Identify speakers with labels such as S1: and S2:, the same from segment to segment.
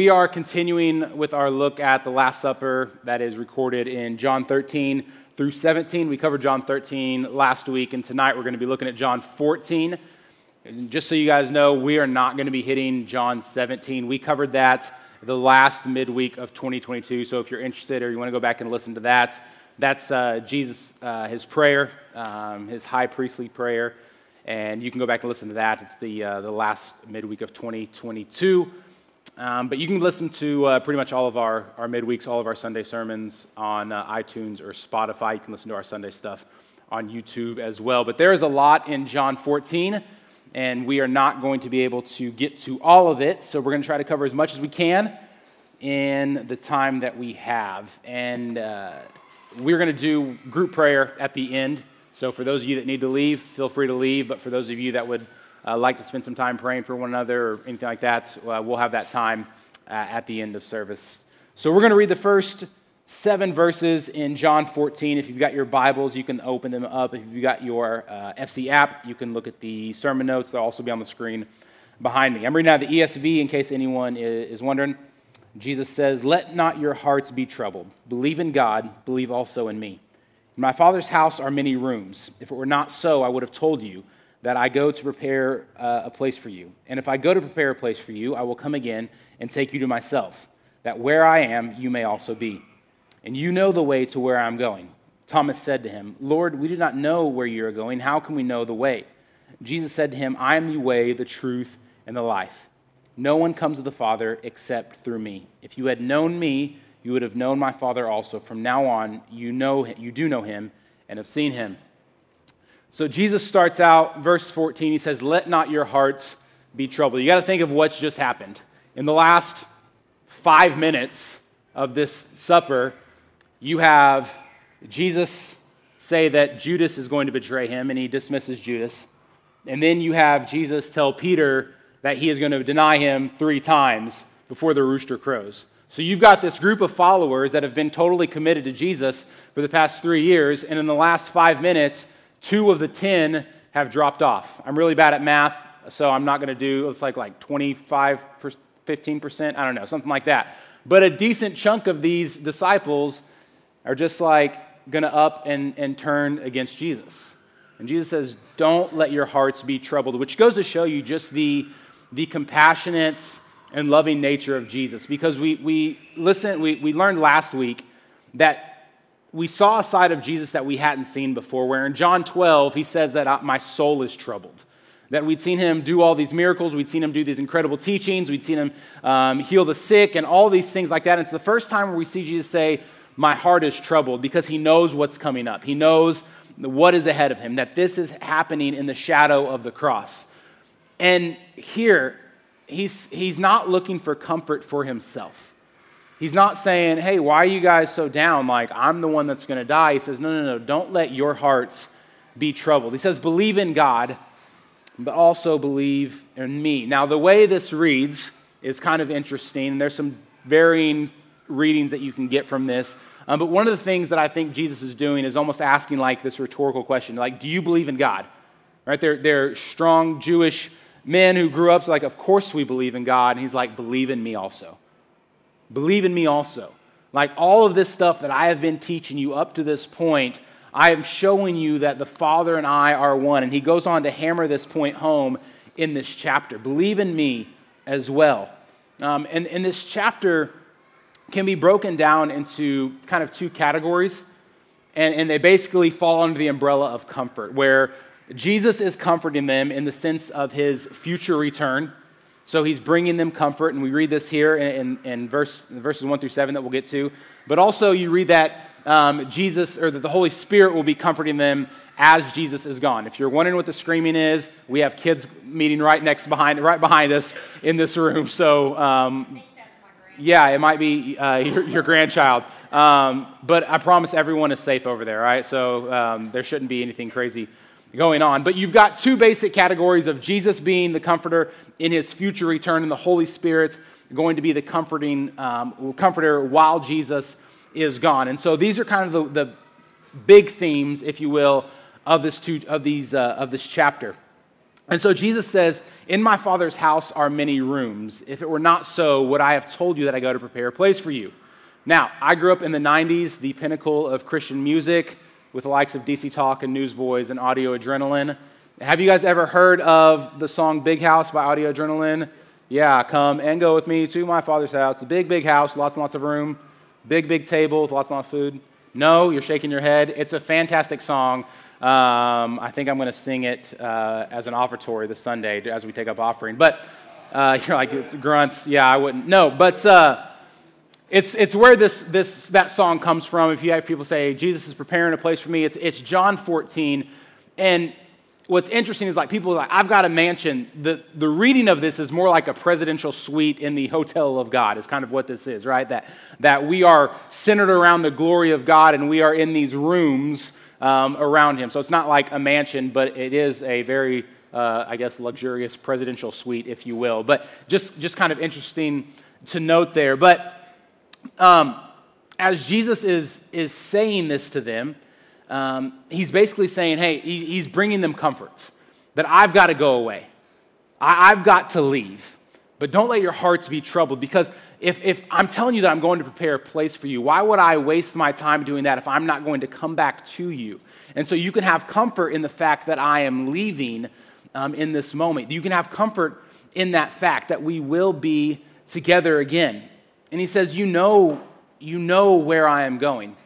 S1: We are continuing with our look at the Last Supper that is recorded in John 13 through 17. We covered John 13 last week, and tonight we're going to be looking at John 14. And just so you guys know, we are not going to be hitting John 17. We covered that the last midweek of 2022. So if you're interested or you want to go back and listen to that, that's uh, Jesus, uh, his prayer, um, his high priestly prayer. And you can go back and listen to that. It's the, uh, the last midweek of 2022. Um, but you can listen to uh, pretty much all of our, our midweeks, all of our Sunday sermons on uh, iTunes or Spotify. You can listen to our Sunday stuff on YouTube as well. But there is a lot in John 14, and we are not going to be able to get to all of it. So we're going to try to cover as much as we can in the time that we have. And uh, we're going to do group prayer at the end. So for those of you that need to leave, feel free to leave. But for those of you that would uh, like to spend some time praying for one another or anything like that, uh, we'll have that time uh, at the end of service. So we're going to read the first seven verses in John 14. If you've got your Bibles, you can open them up. If you've got your uh, FC app, you can look at the sermon notes. They'll also be on the screen behind me. I'm reading out the ESV in case anyone is wondering. Jesus says, Let not your hearts be troubled. Believe in God, believe also in me. In my Father's house are many rooms. If it were not so, I would have told you that I go to prepare uh, a place for you. And if I go to prepare a place for you, I will come again and take you to myself, that where I am, you may also be. And you know the way to where I'm going. Thomas said to him, Lord, we do not know where you are going. How can we know the way? Jesus said to him, I am the way, the truth, and the life. No one comes to the Father except through me. If you had known me, you would have known my Father also. From now on, you know you do know him and have seen him. So Jesus starts out, verse 14, he says, Let not your hearts be troubled. You got to think of what's just happened. In the last five minutes of this supper, you have Jesus say that Judas is going to betray him, and he dismisses Judas. And then you have Jesus tell Peter that he is going to deny him three times before the rooster crows. So you've got this group of followers that have been totally committed to Jesus for the past three years, and in the last five minutes, two of the 10 have dropped off. I'm really bad at math, so I'm not going to do, it's like, like 25, 15%, I don't know, something like that. But a decent chunk of these disciples are just like going to up and, and turn against Jesus. And Jesus says, Don't let your hearts be troubled, which goes to show you just the, the compassionate and loving nature of Jesus. Because we, we listen, we, we learned last week that we saw a side of Jesus that we hadn't seen before, where in John 12, he says that uh, my soul is troubled. That we'd seen him do all these miracles, we'd seen him do these incredible teachings, we'd seen him um, heal the sick, and all these things like that. And it's the first time where we see Jesus say, My heart is troubled, because he knows what's coming up. He knows what is ahead of him, that this is happening in the shadow of the cross. And here, he's, he's not looking for comfort for himself. He's not saying, hey, why are you guys so down? Like, I'm the one that's going to die. He says, no, no, no, don't let your hearts be troubled. He says, believe in God, but also believe in me. Now, the way this reads is kind of interesting. There's some varying readings that you can get from this. Um, but one of the things that I think Jesus is doing is almost asking like this rhetorical question, like, do you believe in God? Right? They're, they're strong Jewish men who grew up, so like, of course we believe in God. And he's like, believe in me also. Believe in me also. Like all of this stuff that I have been teaching you up to this point, I am showing you that the Father and I are one. And he goes on to hammer this point home in this chapter. Believe in me as well. Um, and, and this chapter can be broken down into kind of two categories. And, and they basically fall under the umbrella of comfort, where Jesus is comforting them in the sense of his future return. So he's bringing them comfort, and we read this here in, in, verse, verses 1 through 7 that we'll get to. But also, you read that um, Jesus, or that the Holy Spirit will be comforting them as Jesus is gone. If you're wondering what the screaming is, we have kids meeting right next behind, right behind us in this room. So, um, yeah, it might be uh, your, your, grandchild. Um, but I promise everyone is safe over there, right? So um, there shouldn't be anything crazy going on. But you've got two basic categories of Jesus being the comforter in his future return, and the Holy Spirit going to be the comforting um, comforter while Jesus is gone. And so these are kind of the, the big themes, if you will, of this two, of these uh, of this chapter. And so Jesus says, "In my Father's house are many rooms. If it were not so, would I have told you that I go to prepare a place for you?" Now, I grew up in the '90s, the pinnacle of Christian music with the likes of DC Talk and Newsboys and Audio Adrenaline. Have you guys ever heard of the song Big House by Audio Adrenaline? Yeah, come and go with me to my father's house. A big, big house, lots and lots of room, big, big table with lots and lots of food. No, you're shaking your head. It's a fantastic song. Um, I think I'm going to sing it uh, as an offertory this Sunday as we take up offering. But uh, you're like, grunts. Yeah, I wouldn't. No, but. Uh, it's, it's where this, this, that song comes from. If you have people say, Jesus is preparing a place for me, it's, it's John 14. And what's interesting is like people are like, I've got a mansion. The, the reading of this is more like a presidential suite in the hotel of God, is kind of what this is, right? That, that we are centered around the glory of God and we are in these rooms um, around Him. So it's not like a mansion, but it is a very, uh, I guess, luxurious presidential suite, if you will. But just, just kind of interesting to note there. But um, as Jesus is, is saying this to them, um, he's basically saying, hey, he, he's bringing them comforts that I've got to go away. I, I've got to leave. But don't let your hearts be troubled because if, if I'm telling you that I'm going to prepare a place for you, why would I waste my time doing that if I'm not going to come back to you? And so you can have comfort in the fact that I am leaving um, in this moment. You can have comfort in that fact that we will be together again. And he says, You know, you know where I am going.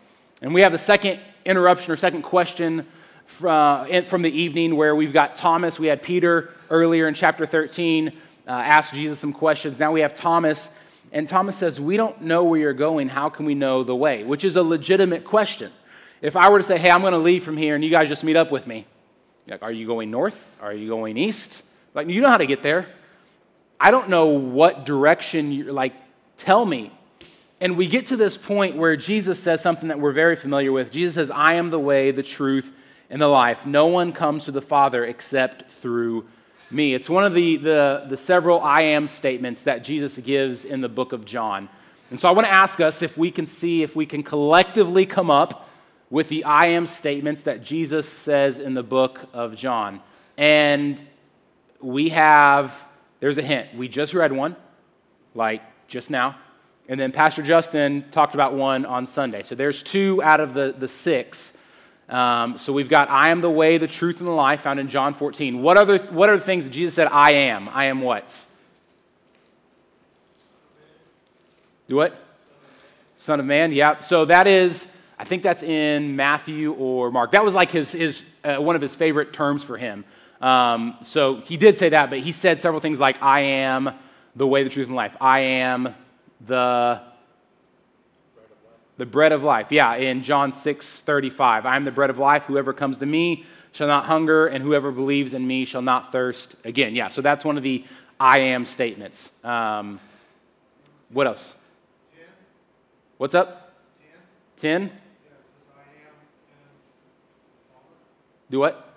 S1: And we have the second interruption or second question from, from the evening where we've got Thomas. We had Peter earlier in chapter 13 uh, ask Jesus some questions. Now we have Thomas. And Thomas says, We don't know where you're going. How can we know the way? Which is a legitimate question. If I were to say, Hey, I'm going to leave from here and you guys just meet up with me, like, are you going north? Are you going east? Like, you know how to get there. I don't know what direction you're like Tell me. And we get to this point where Jesus says something that we're very familiar with. Jesus says, I am the way, the truth, and the life. No one comes to the Father except through me. It's one of the, the, the several I am statements that Jesus gives in the book of John. And so I want to ask us if we can see if we can collectively come up with the I am statements that Jesus says in the book of John. And we have, there's a hint. We just read one, like just now. And then Pastor Justin talked about one on Sunday. So there's two out of the, the six. Um, so we've got I am the way, the truth, and the life found in John 14. What, other, what are the things that Jesus said I am? I am what? Do what? Son of Man. Yeah. So that is, I think that's in Matthew or Mark. That was like his, his uh, one of his favorite terms for him. Um, so he did say that, but he said several things like I am the way, the truth, and life. I am the the bread of life. Yeah, in John 6 35. I am the bread of life. Whoever comes to me shall not hunger, and whoever believes in me shall not thirst again. Yeah, so that's one of the I am statements. Um, what else? Ten. What's up? Ten. Ten? Do what?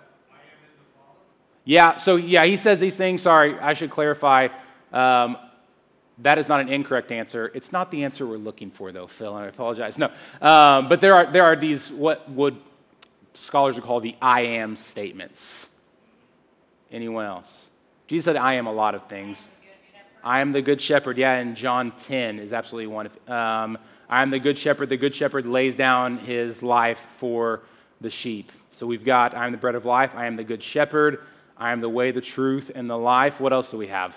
S1: Yeah, so yeah, he says these things. Sorry, I should clarify. Um, that is not an incorrect answer. It's not the answer we're looking for, though, Phil, and I apologize. No. Um, but there are, there are these, what would scholars would call the I am statements. Anyone else? Jesus said, I am a lot of things. I am the good shepherd. Yeah, in John 10 is absolutely one. Um, I am the good shepherd. The good shepherd lays down his life for the sheep. So we've got I am the bread of life. I am the good shepherd. I am the way, the truth, and the life. What else do we have?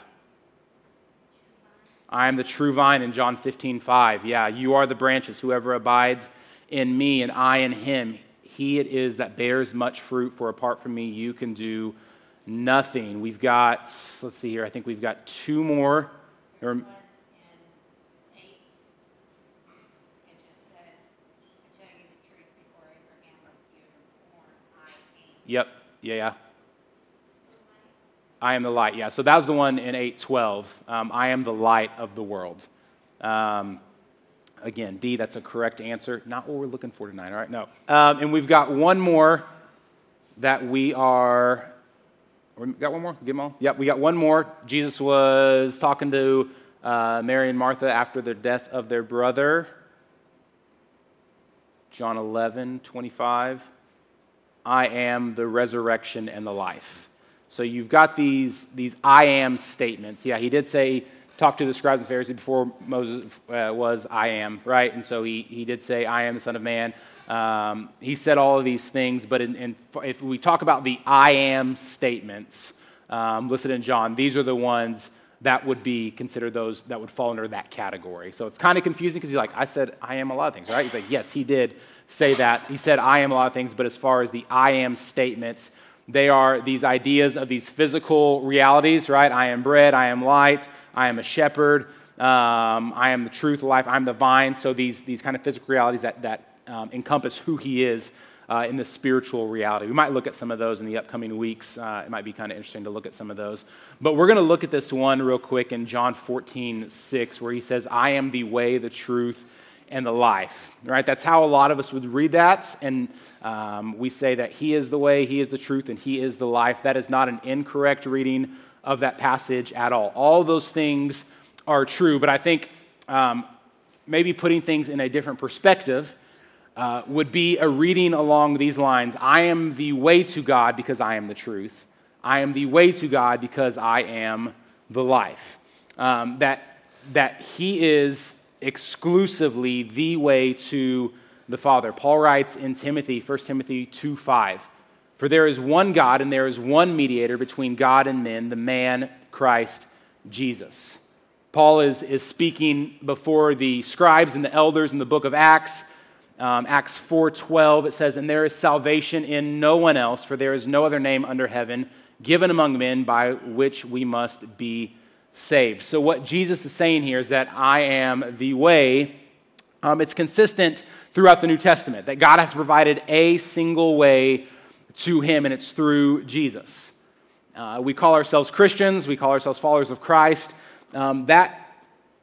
S1: I am the true vine in John 15, 5. Yeah, you are the branches. Whoever abides in me and I in him, he it is that bears much fruit, for apart from me, you can do nothing. We've got, let's see here, I think we've got two more. Yep, yeah, yeah. I am the light. Yeah, so that was the one in 812. Um, I am the light of the world. Um, Again, D, that's a correct answer. Not what we're looking for tonight, all right? No. Um, and we've got one more that we are. We got one more? Get them all? Yep, we got one more. Jesus was talking to uh, Mary and Martha after the death of their brother. John 11, 25. I am the resurrection and the life. So you've got these, these I am statements. Yeah, he did say, talk to the scribes and Pharisees before Moses uh, was I am, right? And so he, he did say, I am the Son of Man. Um, he said all of these things, but in, in, if we talk about the I am statements um, listed in John, these are the ones that would be considered those that would fall under that category. So it's kind of confusing because he's like, I said I am a lot of things, right? He's like, yes, he did say that. He said I am a lot of things, but as far as the I am statements, they are these ideas of these physical realities, right? I am bread, I am light, I am a shepherd, um, I am the truth, life, I'm the vine. So these, these kind of physical realities that, that um, encompass who he is uh, in the spiritual reality. We might look at some of those in the upcoming weeks. Uh, it might be kind of interesting to look at some of those. But we're going to look at this one real quick in John 14, 6, where he says, I am the way, the truth, and the life. Right? That's how a lot of us would read that. And um, we say that he is the way, he is the truth, and he is the life. That is not an incorrect reading of that passage at all. All those things are true, but I think um, maybe putting things in a different perspective uh, would be a reading along these lines I am the way to God because I am the truth. I am the way to God because I am the life. Um, that, that He is exclusively the way to the Father. Paul writes in Timothy, 1 Timothy 2 5, For there is one God and there is one mediator between God and men, the man Christ Jesus. Paul is, is speaking before the scribes and the elders in the book of Acts um, Acts 4:12 it says, "And there is salvation in no one else, for there is no other name under heaven given among men by which we must be saved." So what Jesus is saying here is that I am the way. Um, it's consistent throughout the New Testament that God has provided a single way to Him, and it's through Jesus. Uh, we call ourselves Christians. We call ourselves followers of Christ. Um, that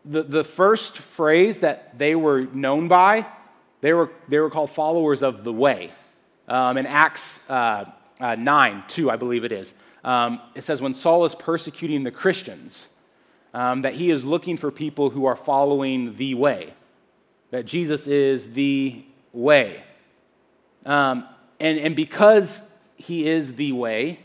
S1: the, the first phrase that they were known by they were, they were called followers of the way. Um, in Acts uh, uh, 9, 2, I believe it is, um, it says, when Saul is persecuting the Christians, um, that he is looking for people who are following the way, that Jesus is the way. Um, and, and because he is the way,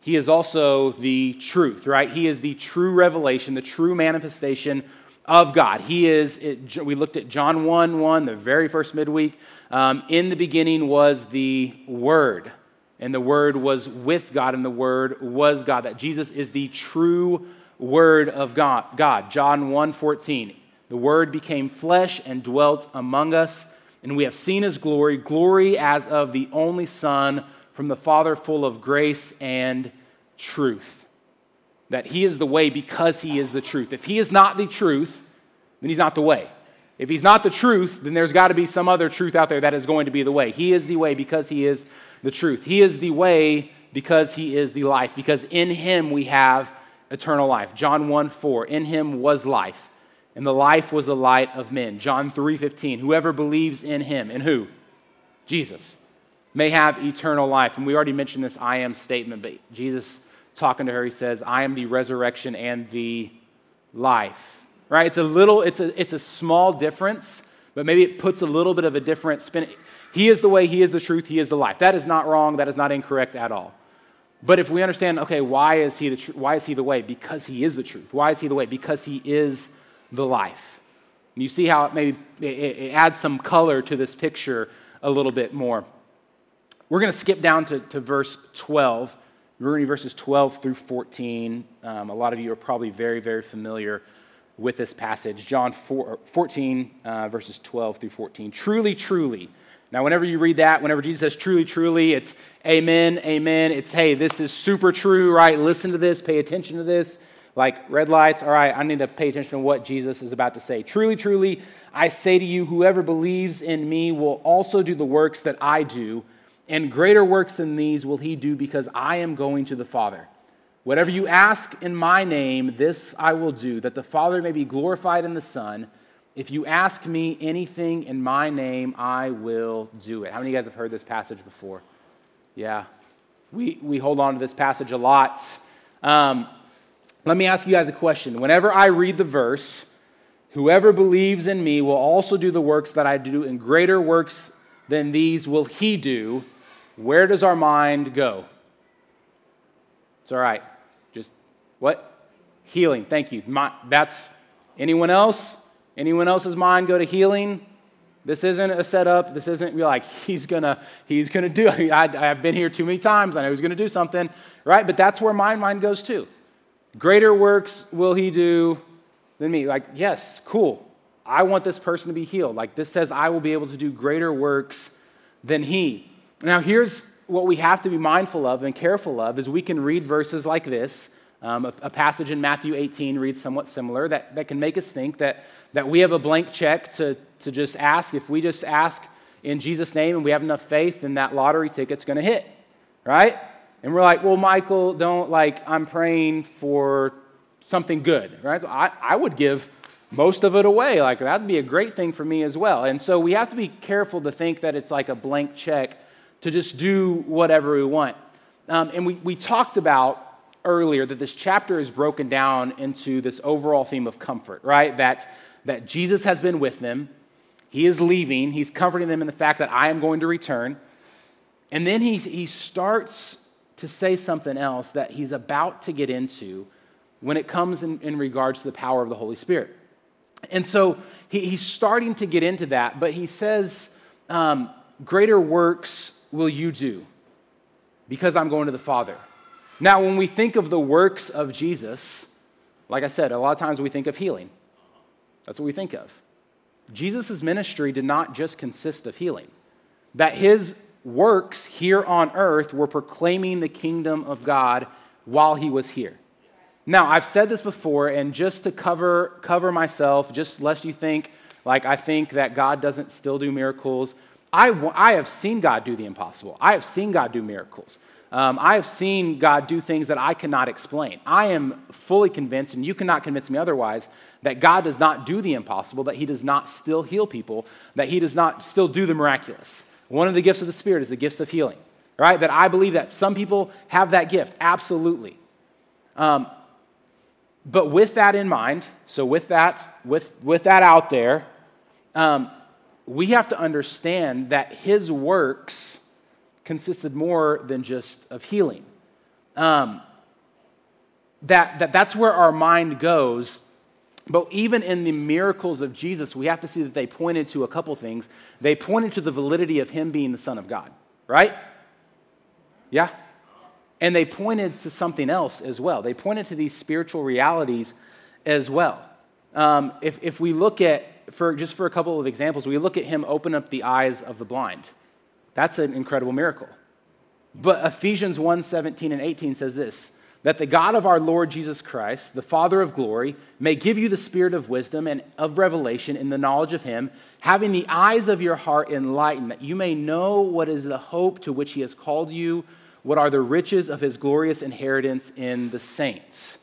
S1: he is also the truth, right? He is the true revelation, the true manifestation of God. He is, it, we looked at John 1 1, the very first midweek. Um, in the beginning was the Word, and the Word was with God, and the Word was God. That Jesus is the true Word of God. God. John 1 14. The Word became flesh and dwelt among us, and we have seen His glory, glory as of the only Son from the Father, full of grace and truth that he is the way because he is the truth. If he is not the truth, then he's not the way. If he's not the truth, then there's got to be some other truth out there that is going to be the way. He is the way because he is the truth. He is the way because he is the life, because in him we have eternal life. John 1 4, in him was life, and the life was the light of men. John 3 15, whoever believes in him, and who? Jesus, may have eternal life. And we already mentioned this I am statement, but Jesus talking to her, he says, I am the resurrection and the life. Right? It's a little, it's a, it's a small difference, but maybe it puts a little bit of a different spin. He is the way, he is the truth, he is the life. That is not wrong, that is not incorrect at all. But if we understand, okay, why is he the tr- why is he the way? Because he is the truth. Why is he the way? Because he is the life. You see how it maybe it, it adds some color to this picture a little bit more. We're going to skip down to, to verse 12 we're going to verses 12 through 14. Um, a lot of you are probably very, very familiar with this passage. John 4, 14, uh, verses 12 through 14. Truly, truly. Now, whenever you read that, whenever Jesus says truly, truly, it's amen, amen. It's, hey, this is super true, right? Listen to this, pay attention to this. Like red lights, all right, I need to pay attention to what Jesus is about to say. Truly, truly, I say to you, whoever believes in me will also do the works that I do and greater works than these will he do because I am going to the Father. Whatever you ask in my name, this I will do, that the Father may be glorified in the Son. If you ask me anything in my name, I will do it. How many of you guys have heard this passage before? Yeah. We, we hold on to this passage a lot. Um, let me ask you guys a question. Whenever I read the verse, whoever believes in me will also do the works that I do, and greater works than these will he do. Where does our mind go? It's all right. Just what? Healing. Thank you. My, that's anyone else? Anyone else's mind go to healing? This isn't a setup. This isn't like he's gonna he's gonna do. I, I've been here too many times. I know he's gonna do something, right? But that's where my mind goes too. Greater works will he do than me. Like yes, cool. I want this person to be healed. Like this says I will be able to do greater works than he. Now here's what we have to be mindful of and careful of is we can read verses like this um, a, a, passage in Matthew 18 reads somewhat similar that, that can make us think that, that we have a blank check to, to just ask. If we just ask in Jesus' name and we have enough faith, then that lottery ticket's going to hit, right? And we're like, well, Michael, don't like, I'm praying for something good, right? So I, I would give most of it away. Like, that'd be a great thing for me as well. And so we have to be careful to think that it's like a blank check to just do whatever we want. Um, and we, we talked about earlier that this chapter is broken down into this overall theme of comfort, right? That, that Jesus has been with them. He is leaving. He's comforting them in the fact that I am going to return. And then he, he starts to say something else that he's about to get into when it comes in, in regards to the power of the Holy Spirit. And so he, he's starting to get into that, but he says, um, Greater works will you do because I'm going to the Father. Now, when we think of the works of Jesus, like I said, a lot of times we think of healing. That's what we think of. Jesus' ministry did not just consist of healing, that his works here on earth were proclaiming the kingdom of God while he was here. Now, I've said this before, and just to cover, cover myself, just lest you think like I think that God doesn't still do miracles, I, I have seen God do the impossible. I have seen God do miracles. Um, I have seen God do things that I cannot explain. I am fully convinced, and you cannot convince me otherwise, that God does not do the impossible, that He does not still heal people, that He does not still do the miraculous. One of the gifts of the Spirit is the gifts of healing, right? That I believe that some people have that gift, absolutely. Um, but with that in mind, so with that, with, with that out there, um, we have to understand that His works consisted more than just of healing. Um, that, that that's where our mind goes. But even in the miracles of Jesus, we have to see that they pointed to a couple things. They pointed to the validity of him being the Son of God, right? Yeah? And they pointed to something else as well. They pointed to these spiritual realities as well. Um, if, if we look at, for, just for a couple of examples, we look at him open up the eyes of the blind. That's an incredible miracle. But Ephesians 1 17 and 18 says this that the God of our Lord Jesus Christ, the Father of glory, may give you the spirit of wisdom and of revelation in the knowledge of Him, having the eyes of your heart enlightened, that you may know what is the hope to which He has called you, what are the riches of His glorious inheritance in the saints.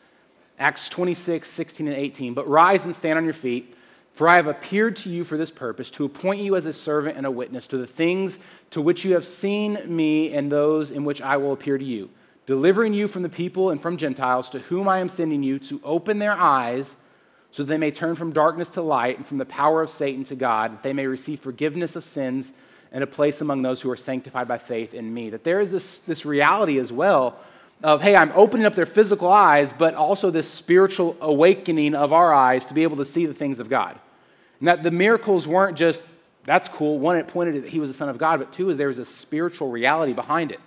S1: Acts 26, 16, and 18. But rise and stand on your feet. For I have appeared to you for this purpose, to appoint you as a servant and a witness to the things to which you have seen me and those in which I will appear to you, delivering you from the people and from Gentiles to whom I am sending you to open their eyes so that they may turn from darkness to light and from the power of Satan to God, that they may receive forgiveness of sins and a place among those who are sanctified by faith in me. That there is this, this reality as well of, hey, I'm opening up their physical eyes, but also this spiritual awakening of our eyes to be able to see the things of God. And that the miracles weren't just, that's cool. One, it pointed that he was the Son of God, but two, is there was a spiritual reality behind it.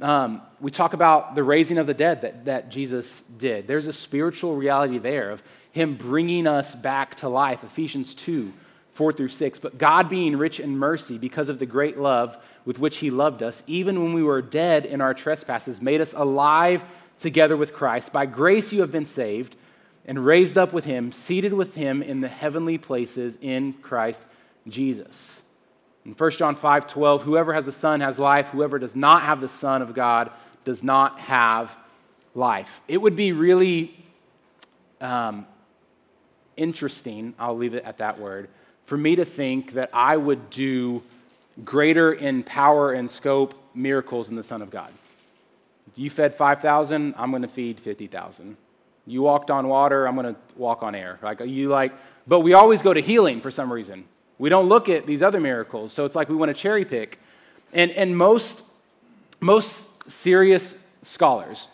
S1: Um, we talk about the raising of the dead that, that Jesus did. There's a spiritual reality there of him bringing us back to life. Ephesians 2 4 through 6. But God, being rich in mercy because of the great love with which He loved us, even when we were dead in our trespasses, made us alive together with Christ. By grace you have been saved, and raised up with Him, seated with Him in the heavenly places in Christ Jesus. In 1 John 5 12, whoever has the Son has life, whoever does not have the Son of God does not have life. It would be really um, interesting, I'll leave it at that word, for me to think that I would do greater in power and scope miracles than the Son of God. You fed 5,000, I'm going to feed 50,000. You walked on water, I'm going to walk on air. Like you like, but we always go to healing for some reason. We don't look at these other miracles. So it's like we want to cherry pick. And, and most, most serious scholars,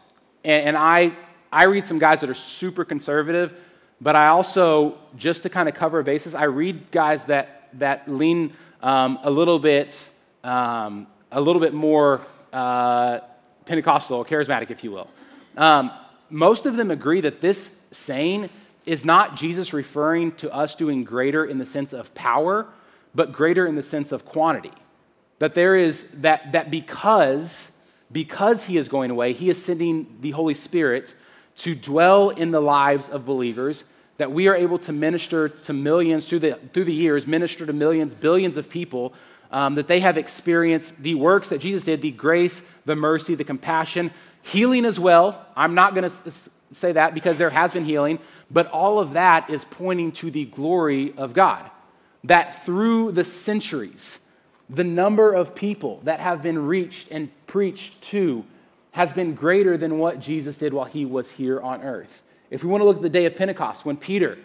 S1: and, and I, I read some guys that are super conservative, but I also, just to kind of cover a basis, I read guys that, that lean um, a little bit, um, a little bit more uh, Pentecostal charismatic, if you will. Um, most of them agree that this saying is not Jesus referring to us doing greater in the sense of power, but greater in the sense of quantity. That there is that that because because he is going away, he is sending the Holy Spirit to dwell in the lives of believers, that we are able to minister to millions through the, through the years, minister to millions, billions of people, um, that they have experienced the works that Jesus did the grace, the mercy, the compassion, healing as well. I'm not going to say that because there has been healing, but all of that is pointing to the glory of God. That through the centuries, the number of people that have been reached and preached to has been greater than what Jesus did while he was here on earth. If we want to look at the day of Pentecost, when Peter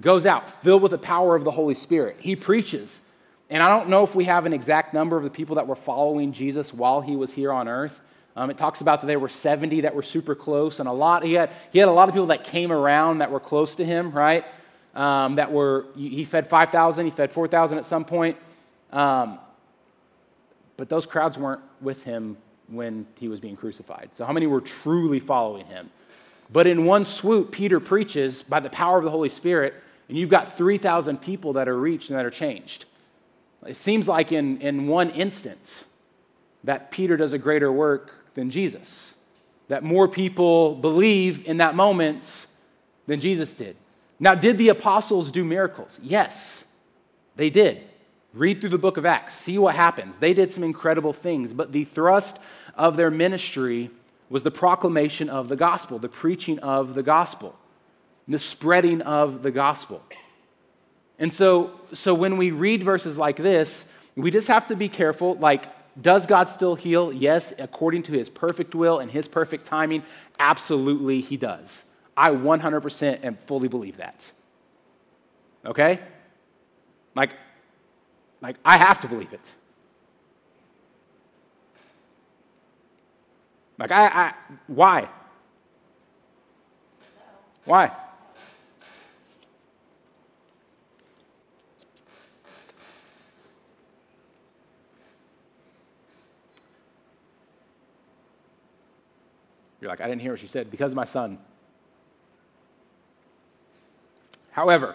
S1: goes out filled with the power of the Holy Spirit, he preaches. And I don't know if we have an exact number of the people that were following Jesus while he was here on earth. Um, it talks about that there were 70 that were super close, and a lot, he had, he had a lot of people that came around that were close to him, right? Um, that were, he fed 5,000, he fed 4,000 at some point. Um, but those crowds weren't with him when he was being crucified. So, how many were truly following him? But in one swoop, Peter preaches by the power of the Holy Spirit, and you've got 3,000 people that are reached and that are changed. It seems like in, in one instance that Peter does a greater work than Jesus, that more people believe in that moment than Jesus did. Now, did the apostles do miracles? Yes, they did. Read through the book of Acts, see what happens. They did some incredible things, but the thrust of their ministry was the proclamation of the gospel, the preaching of the gospel, the spreading of the gospel. And so, so when we read verses like this, we just have to be careful. Like, does God still heal? Yes, according to his perfect will and his perfect timing. Absolutely, he does. I 100% and fully believe that. Okay? Like, like, I have to believe it. Like, I, I why? Why? You're like, I didn't hear what she said. Because of my son. However,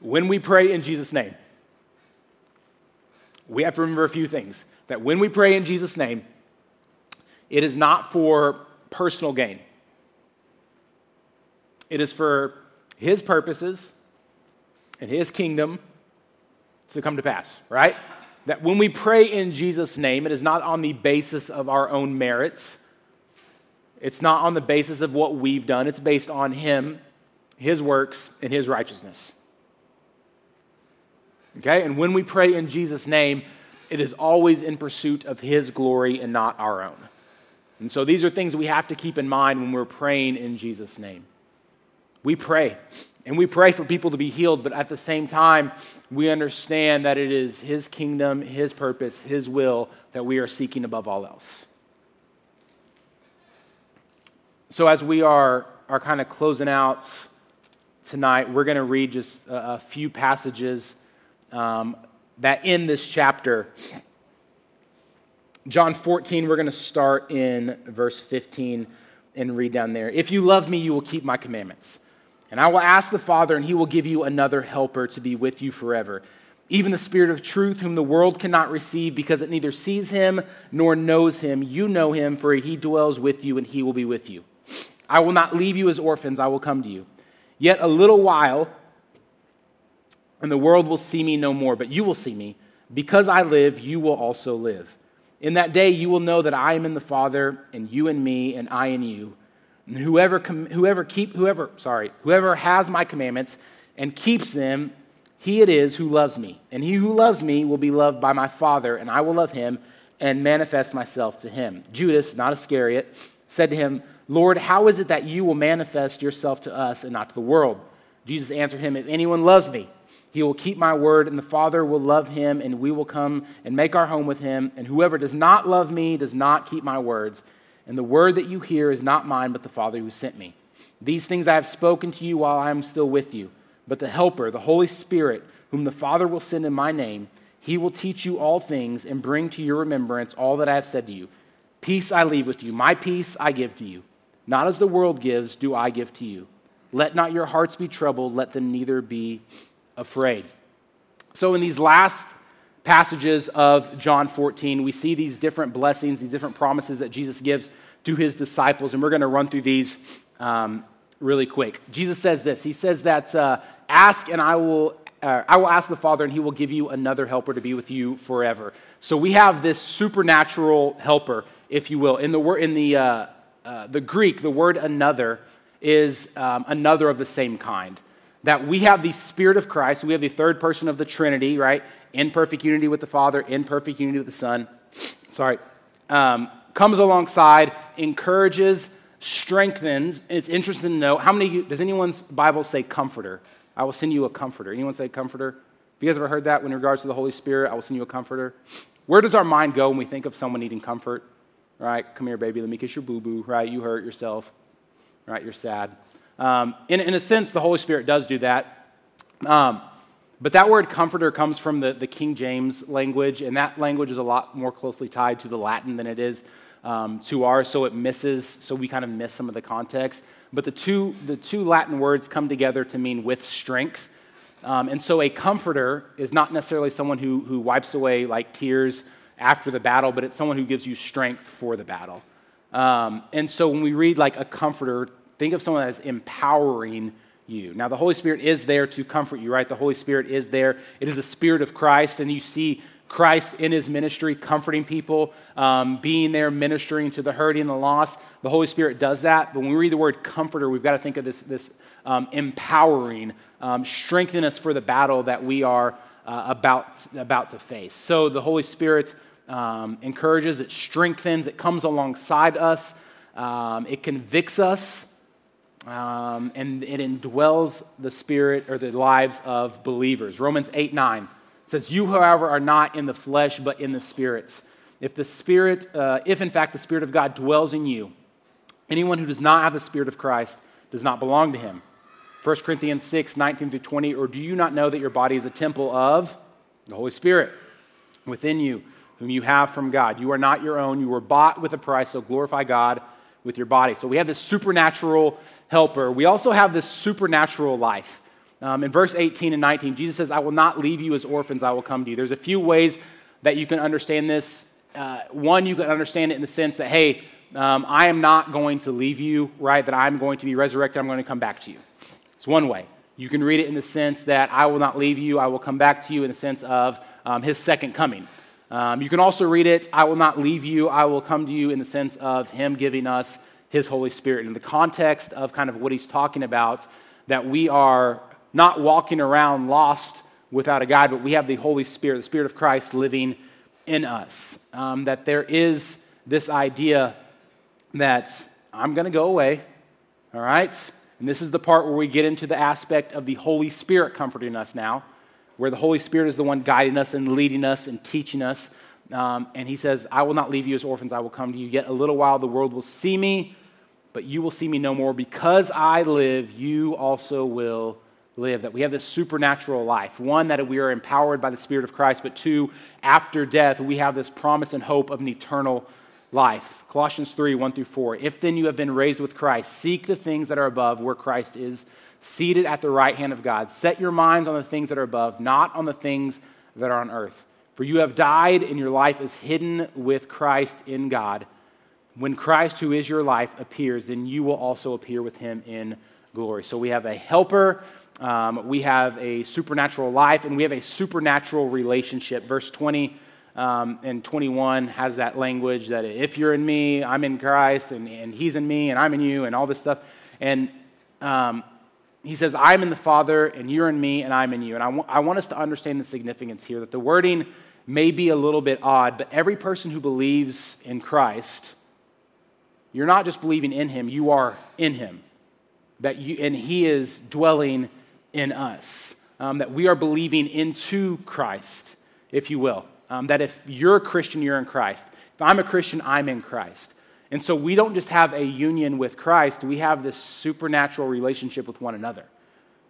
S1: when we pray in Jesus' name, we have to remember a few things. That when we pray in Jesus' name, it is not for personal gain, it is for His purposes and His kingdom to come to pass, right? That when we pray in Jesus' name, it is not on the basis of our own merits. It's not on the basis of what we've done. It's based on Him, His works, and His righteousness. Okay? And when we pray in Jesus' name, it is always in pursuit of His glory and not our own. And so these are things we have to keep in mind when we're praying in Jesus' name. We pray, and we pray for people to be healed, but at the same time, we understand that it is His kingdom, His purpose, His will that we are seeking above all else. So, as we are, are kind of closing out tonight, we're going to read just a, a few passages um, that in this chapter. John 14, we're going to start in verse 15 and read down there. If you love me, you will keep my commandments. And I will ask the Father, and he will give you another helper to be with you forever, even the Spirit of truth, whom the world cannot receive because it neither sees him nor knows him. You know him, for he dwells with you, and he will be with you. I will not leave you as orphans, I will come to you. Yet a little while, and the world will see me no more, but you will see me. Because I live, you will also live. In that day, you will know that I am in the Father, and you in me, and I in you. And whoever, whoever keep, whoever, sorry, whoever has my commandments and keeps them, he it is who loves me. And he who loves me will be loved by my Father, and I will love him and manifest myself to him. Judas, not Iscariot, said to him, Lord, how is it that you will manifest yourself to us and not to the world? Jesus answered him, If anyone loves me, he will keep my word, and the Father will love him, and we will come and make our home with him. And whoever does not love me does not keep my words. And the word that you hear is not mine, but the Father who sent me. These things I have spoken to you while I am still with you. But the Helper, the Holy Spirit, whom the Father will send in my name, he will teach you all things and bring to your remembrance all that I have said to you. Peace I leave with you, my peace I give to you. Not as the world gives, do I give to you. Let not your hearts be troubled, let them neither be afraid. So, in these last passages of John 14, we see these different blessings, these different promises that Jesus gives to his disciples, and we're going to run through these um, really quick. Jesus says this He says that, uh, Ask and I will. Uh, I will ask the Father, and He will give you another helper to be with you forever. So we have this supernatural helper, if you will. In the in the uh, uh, the Greek, the word "another" is um, another of the same kind. That we have the Spirit of Christ, we have the third person of the Trinity, right? in perfect unity with the Father, in perfect unity with the Son. Sorry. Um, comes alongside, encourages, strengthens. It's interesting to know how many, does anyone's Bible say comforter? I will send you a comforter. Anyone say comforter? Have you guys ever heard that in regards to the Holy Spirit? I will send you a comforter. Where does our mind go when we think of someone needing comfort? Right? Come here, baby. Let me kiss your boo boo. Right? You hurt yourself. Right? You're sad. Um, in, in a sense, the Holy Spirit does do that. Um, but that word comforter comes from the, the King James language, and that language is a lot more closely tied to the Latin than it is um, to ours, so it misses, so we kind of miss some of the context. But the two, the two Latin words come together to mean with strength. Um, and so a comforter is not necessarily someone who, who wipes away like tears after the battle, but it's someone who gives you strength for the battle. Um, and so when we read like a comforter, think of someone that is empowering you. Now, the Holy Spirit is there to comfort you, right? The Holy Spirit is there. It is the Spirit of Christ, and you see Christ in his ministry, comforting people, um, being there, ministering to the hurting and the lost. The Holy Spirit does that. But when we read the word comforter, we've got to think of this, this um, empowering, um, strengthen us for the battle that we are uh, about, about to face. So the Holy Spirit um, encourages, it strengthens, it comes alongside us, um, it convicts us um, and it indwells the spirit or the lives of believers. Romans 8 9 says, You, however, are not in the flesh, but in the spirits. If the spirit, uh, if in fact the spirit of God dwells in you, anyone who does not have the spirit of Christ does not belong to him. 1 Corinthians 6 19 through 20, or do you not know that your body is a temple of the Holy Spirit within you, whom you have from God? You are not your own, you were bought with a price, so glorify God with your body. So we have this supernatural helper. We also have this supernatural life. Um, in verse 18 and 19, Jesus says, I will not leave you as orphans, I will come to you. There's a few ways that you can understand this. Uh, one, you can understand it in the sense that, hey, um, I am not going to leave you, right? That I'm going to be resurrected, I'm going to come back to you. It's one way. You can read it in the sense that I will not leave you, I will come back to you in the sense of um, his second coming. Um, you can also read it, I will not leave you, I will come to you in the sense of him giving us his Holy Spirit. In the context of kind of what he's talking about, that we are not walking around lost without a guide, but we have the Holy Spirit, the Spirit of Christ living in us. Um, that there is this idea that I'm going to go away, all right? And this is the part where we get into the aspect of the Holy Spirit comforting us now, where the Holy Spirit is the one guiding us and leading us and teaching us. Um, and he says, I will not leave you as orphans, I will come to you. Yet a little while the world will see me, but you will see me no more. Because I live, you also will live. That we have this supernatural life. One, that we are empowered by the Spirit of Christ, but two, after death, we have this promise and hope of an eternal life. Colossians 3 1 through 4. If then you have been raised with Christ, seek the things that are above where Christ is seated at the right hand of God. Set your minds on the things that are above, not on the things that are on earth. For you have died, and your life is hidden with Christ in God. When Christ, who is your life, appears, then you will also appear with him in glory. So we have a helper, um, we have a supernatural life, and we have a supernatural relationship. Verse 20 um, and 21 has that language that if you're in me, I'm in Christ, and, and he's in me, and I'm in you, and all this stuff. And um, he says, I'm in the Father, and you're in me, and I'm in you. And I, w- I want us to understand the significance here that the wording may be a little bit odd, but every person who believes in Christ, you're not just believing in him, you are in him. That you, and he is dwelling in us. Um, that we are believing into Christ, if you will. Um, that if you're a Christian, you're in Christ. If I'm a Christian, I'm in Christ. And so we don't just have a union with Christ, we have this supernatural relationship with one another.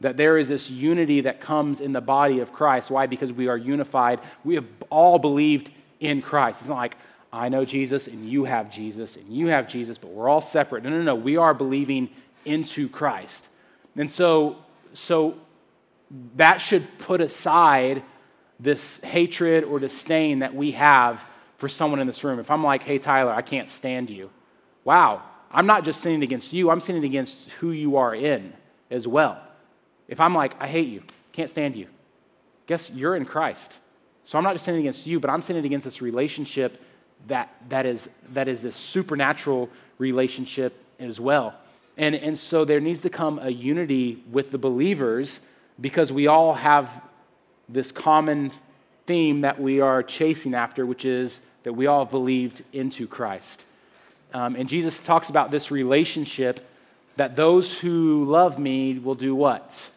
S1: That there is this unity that comes in the body of Christ. Why? Because we are unified. We have all believed in Christ. It's not like, I know Jesus and you have Jesus and you have Jesus, but we're all separate. No, no, no. We are believing into Christ. And so, so that should put aside this hatred or disdain that we have for someone in this room. If I'm like, hey, Tyler, I can't stand you, wow, I'm not just sinning against you, I'm sinning against who you are in as well. If I'm like, I hate you, can't stand you, guess you're in Christ. So I'm not just sinning against you, but I'm sinning against this relationship that, that, is, that is this supernatural relationship as well. And, and so there needs to come a unity with the believers because we all have this common theme that we are chasing after, which is that we all believed into Christ. Um, and Jesus talks about this relationship that those who love me will do what?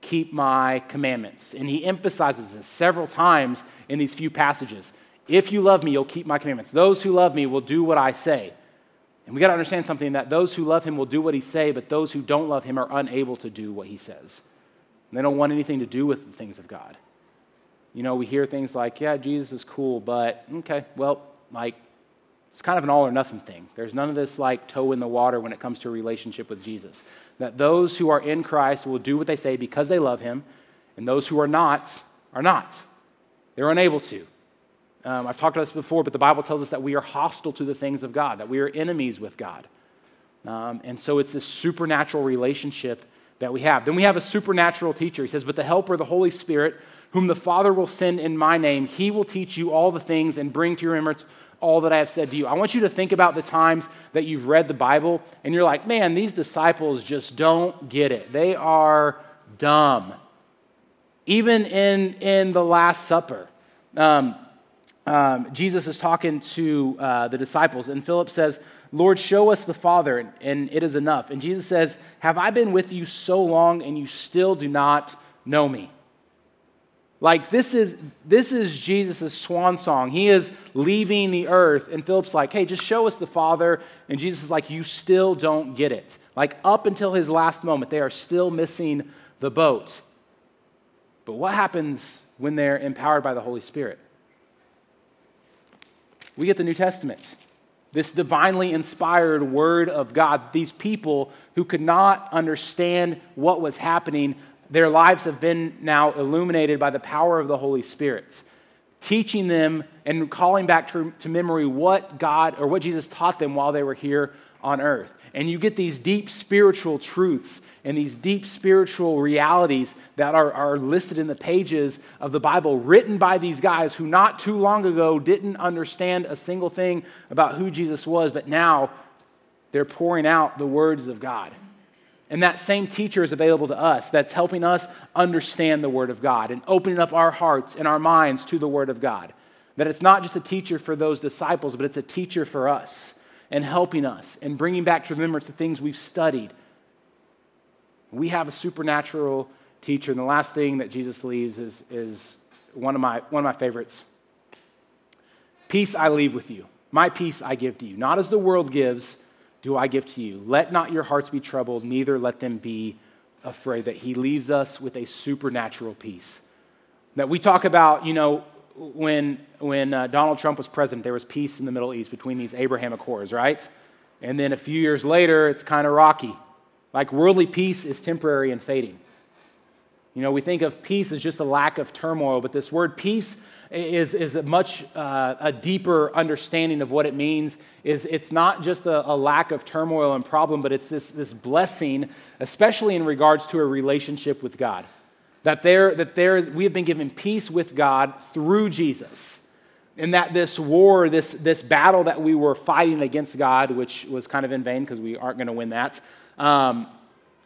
S1: Keep my commandments. And he emphasizes this several times in these few passages. If you love me, you'll keep my commandments. Those who love me will do what I say. And we got to understand something that those who love him will do what he say, but those who don't love him are unable to do what he says. And they don't want anything to do with the things of God. You know, we hear things like, yeah, Jesus is cool, but okay, well, like, it's kind of an all or nothing thing. There's none of this like toe in the water when it comes to a relationship with Jesus. That those who are in Christ will do what they say because they love him, and those who are not are not. They're unable to. Um, I've talked about this before, but the Bible tells us that we are hostile to the things of God, that we are enemies with God. Um, and so it's this supernatural relationship that we have. Then we have a supernatural teacher. He says, But the Helper, the Holy Spirit, whom the Father will send in my name, he will teach you all the things and bring to your remembrance all that I have said to you. I want you to think about the times that you've read the Bible and you're like, man, these disciples just don't get it. They are dumb. Even in, in the Last Supper, um, um, Jesus is talking to uh, the disciples, and Philip says, Lord, show us the Father, and, and it is enough. And Jesus says, Have I been with you so long, and you still do not know me? Like this is this is Jesus' swan song. He is leaving the earth, and Philip's like, hey, just show us the Father. And Jesus is like, you still don't get it. Like up until his last moment, they are still missing the boat. But what happens when they're empowered by the Holy Spirit? We get the New Testament. This divinely inspired word of God, these people who could not understand what was happening their lives have been now illuminated by the power of the Holy Spirit, teaching them and calling back to, to memory what God or what Jesus taught them while they were here on earth. And you get these deep spiritual truths and these deep spiritual realities that are, are listed in the pages of the Bible, written by these guys who not too long ago didn't understand a single thing about who Jesus was, but now they're pouring out the words of God. And that same teacher is available to us that's helping us understand the Word of God and opening up our hearts and our minds to the Word of God. That it's not just a teacher for those disciples, but it's a teacher for us and helping us and bringing back to remembrance the things we've studied. We have a supernatural teacher. And the last thing that Jesus leaves is, is one, of my, one of my favorites Peace I leave with you, my peace I give to you. Not as the world gives do I give to you. Let not your hearts be troubled, neither let them be afraid. That he leaves us with a supernatural peace. That we talk about, you know, when, when uh, Donald Trump was president, there was peace in the Middle East between these Abraham Accords, right? And then a few years later, it's kind of rocky. Like worldly peace is temporary and fading. You know, we think of peace as just a lack of turmoil, but this word peace is, is a much uh, a deeper understanding of what it means. Is it's not just a, a, lack of turmoil and problem but it's this, this blessing especially in regards to a relationship with god. That there that there is we have been given peace with god through jesus. And that this war, this, this battle that we were fighting against God, which was kind of in vain because we aren't going to win that, um,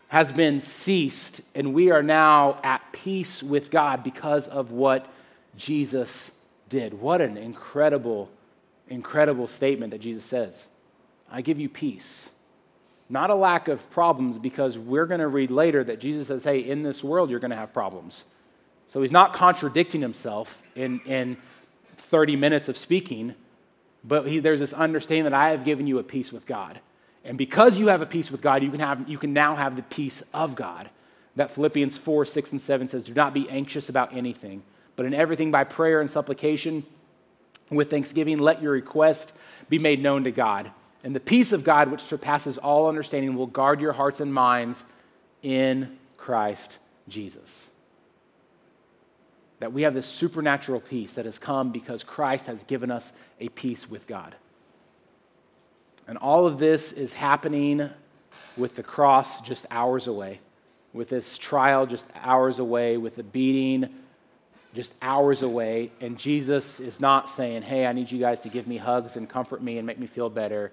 S1: has been ceased, and we are now at peace with God because of what Jesus did. What an incredible, incredible statement that Jesus says. I give you peace. Not a lack of problems, because we're going to read later that Jesus says, hey, in this world, you're going to have problems. So he's not contradicting himself in, in 30 minutes of speaking, but he, there's this understanding that I have given you a peace with God. And because you have a peace with God, you can, have, you can now have the peace of God. That Philippians 4, 6, and 7 says, Do not be anxious about anything, but in everything by prayer and supplication, with thanksgiving, let your request be made known to God. And the peace of God, which surpasses all understanding, will guard your hearts and minds in Christ Jesus that we have this supernatural peace that has come because Christ has given us a peace with God. And all of this is happening with the cross just hours away, with this trial just hours away, with the beating just hours away. And Jesus is not saying, Hey, I need you guys to give me hugs and comfort me and make me feel better.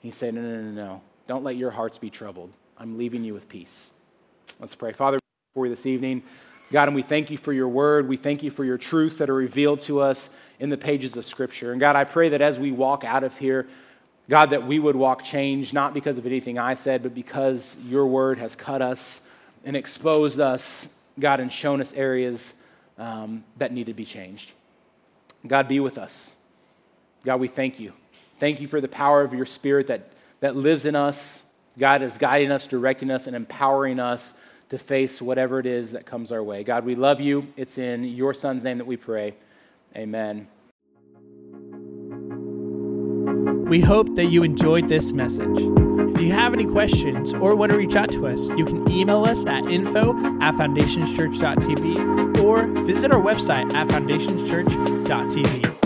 S1: He's saying, No, no, no, no. Don't let your hearts be troubled. I'm leaving you with peace. Let's pray. Father, for you this evening. God, and we thank you for your word. We thank you for your truths that are revealed to us in the pages of Scripture. And God, I pray that as we walk out of here, God, that we would walk changed, not because of anything I said, but because your word has cut us and exposed us, God, and shown us areas um, that need to be changed. God, be with us. God, we thank you. Thank you for the power of your spirit that, that lives in us. God is guiding us, directing us, and empowering us to face whatever it is that comes our way. God, we love you. It's in your son's name that we pray. Amen.
S2: We hope that you enjoyed this message. If you have any questions or want to reach out to us, you can email us at info at foundationschurch.tv or visit our website at foundationschurch.tv.